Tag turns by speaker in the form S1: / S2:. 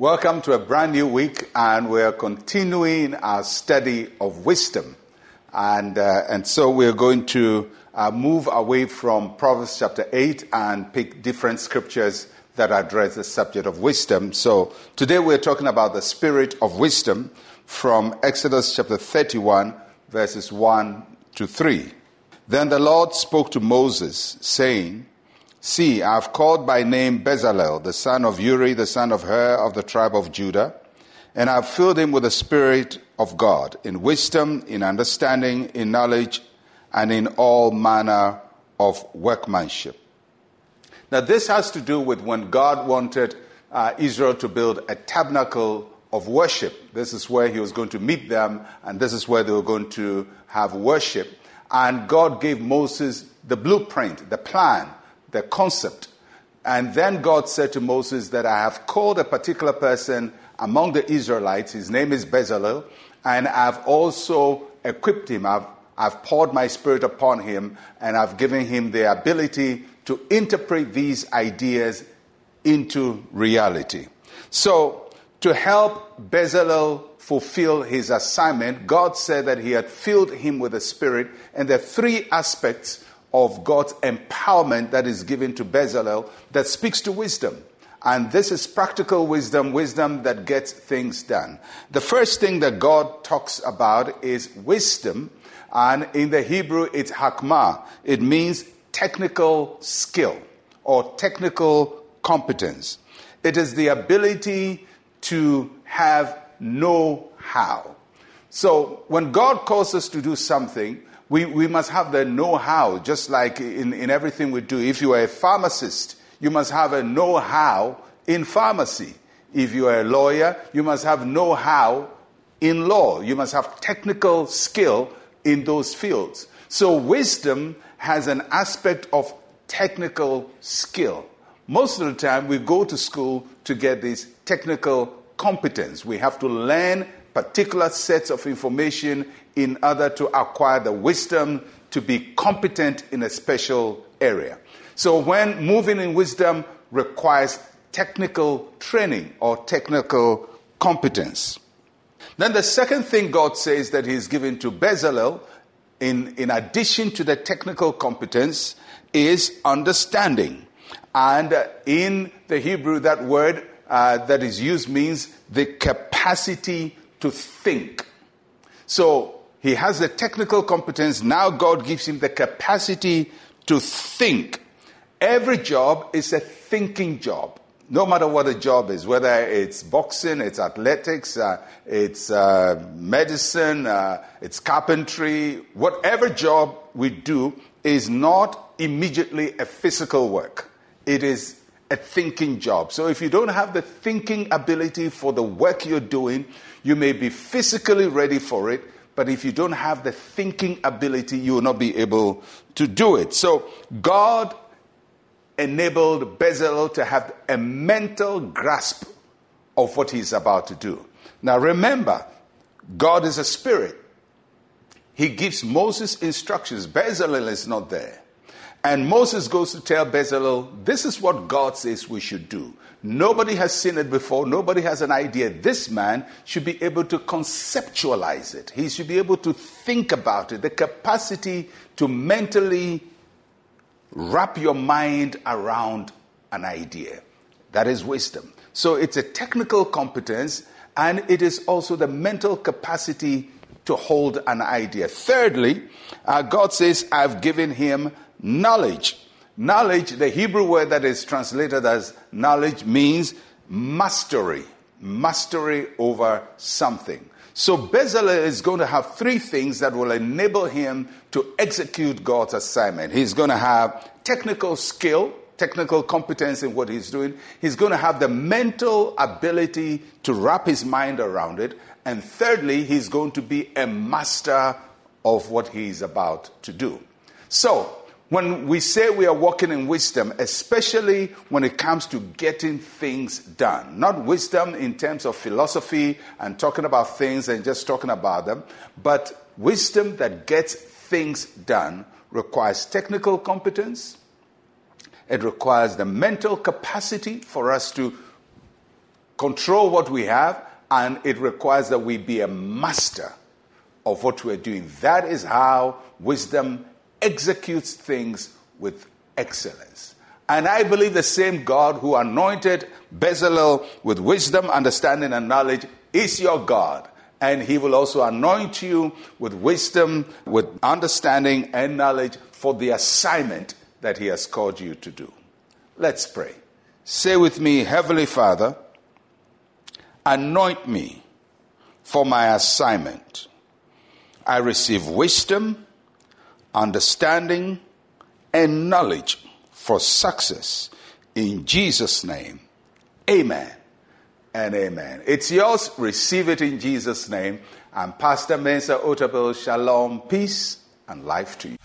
S1: Welcome to a brand new week, and we're continuing our study of wisdom. And, uh, and so we're going to uh, move away from Proverbs chapter 8 and pick different scriptures that address the subject of wisdom. So today we're talking about the spirit of wisdom from Exodus chapter 31, verses 1 to 3. Then the Lord spoke to Moses, saying, See, I have called by name Bezalel, the son of Uri, the son of Hur of the tribe of Judah, and I have filled him with the Spirit of God, in wisdom, in understanding, in knowledge, and in all manner of workmanship. Now, this has to do with when God wanted uh, Israel to build a tabernacle of worship. This is where he was going to meet them, and this is where they were going to have worship. And God gave Moses the blueprint, the plan the concept. And then God said to Moses that I have called a particular person among the Israelites. His name is Bezalel. And I've also equipped him. I've, I've poured my spirit upon him and I've given him the ability to interpret these ideas into reality. So, to help Bezalel fulfill his assignment, God said that he had filled him with the Spirit, and are three aspects of God's empowerment that is given to Bezalel that speaks to wisdom. And this is practical wisdom, wisdom that gets things done. The first thing that God talks about is wisdom. And in the Hebrew, it's hakmah. It means technical skill or technical competence. It is the ability to have know how. So when God calls us to do something, we, we must have the know how, just like in, in everything we do. If you are a pharmacist, you must have a know how in pharmacy. If you are a lawyer, you must have know how in law. You must have technical skill in those fields. So, wisdom has an aspect of technical skill. Most of the time, we go to school to get this technical competence. We have to learn particular sets of information in order to acquire the wisdom to be competent in a special area. So, when moving in wisdom requires technical training or technical competence. Then, the second thing God says that He's given to Bezalel, in, in addition to the technical competence, is understanding. And in the Hebrew, that word uh, that is used means the capacity to think. So he has the technical competence. Now God gives him the capacity to think. Every job is a thinking job. No matter what the job is, whether it's boxing, it's athletics, uh, it's uh, medicine, uh, it's carpentry, whatever job we do is not immediately a physical work. It is a thinking job. So if you don't have the thinking ability for the work you're doing, you may be physically ready for it, but if you don't have the thinking ability, you will not be able to do it. So God enabled Bezalel to have a mental grasp of what he's about to do. Now remember, God is a spirit. He gives Moses instructions. Bezalel is not there. And Moses goes to tell Bezalel, this is what God says we should do. Nobody has seen it before. Nobody has an idea. This man should be able to conceptualize it. He should be able to think about it. The capacity to mentally wrap your mind around an idea. That is wisdom. So it's a technical competence and it is also the mental capacity to hold an idea. Thirdly, uh, God says, I've given him knowledge. Knowledge, the Hebrew word that is translated as knowledge means mastery, mastery over something. So Bezalel is going to have three things that will enable him to execute God's assignment. He's going to have technical skill, technical competence in what he's doing. He's going to have the mental ability to wrap his mind around it. And thirdly, he's going to be a master of what he's about to do. So, when we say we are walking in wisdom, especially when it comes to getting things done, not wisdom in terms of philosophy and talking about things and just talking about them, but wisdom that gets things done requires technical competence, it requires the mental capacity for us to control what we have, and it requires that we be a master of what we're doing. That is how wisdom executes things with excellence. And I believe the same God who anointed Bezalel with wisdom, understanding, and knowledge is your God. And he will also anoint you with wisdom, with understanding, and knowledge for the assignment that he has called you to do. Let's pray. Say with me, Heavenly Father, anoint me for my assignment. I receive wisdom, understanding, and knowledge for success. In Jesus' name, amen and amen. It's yours. Receive it in Jesus' name. I'm Pastor Mensa Otabil. Shalom, peace, and life to you.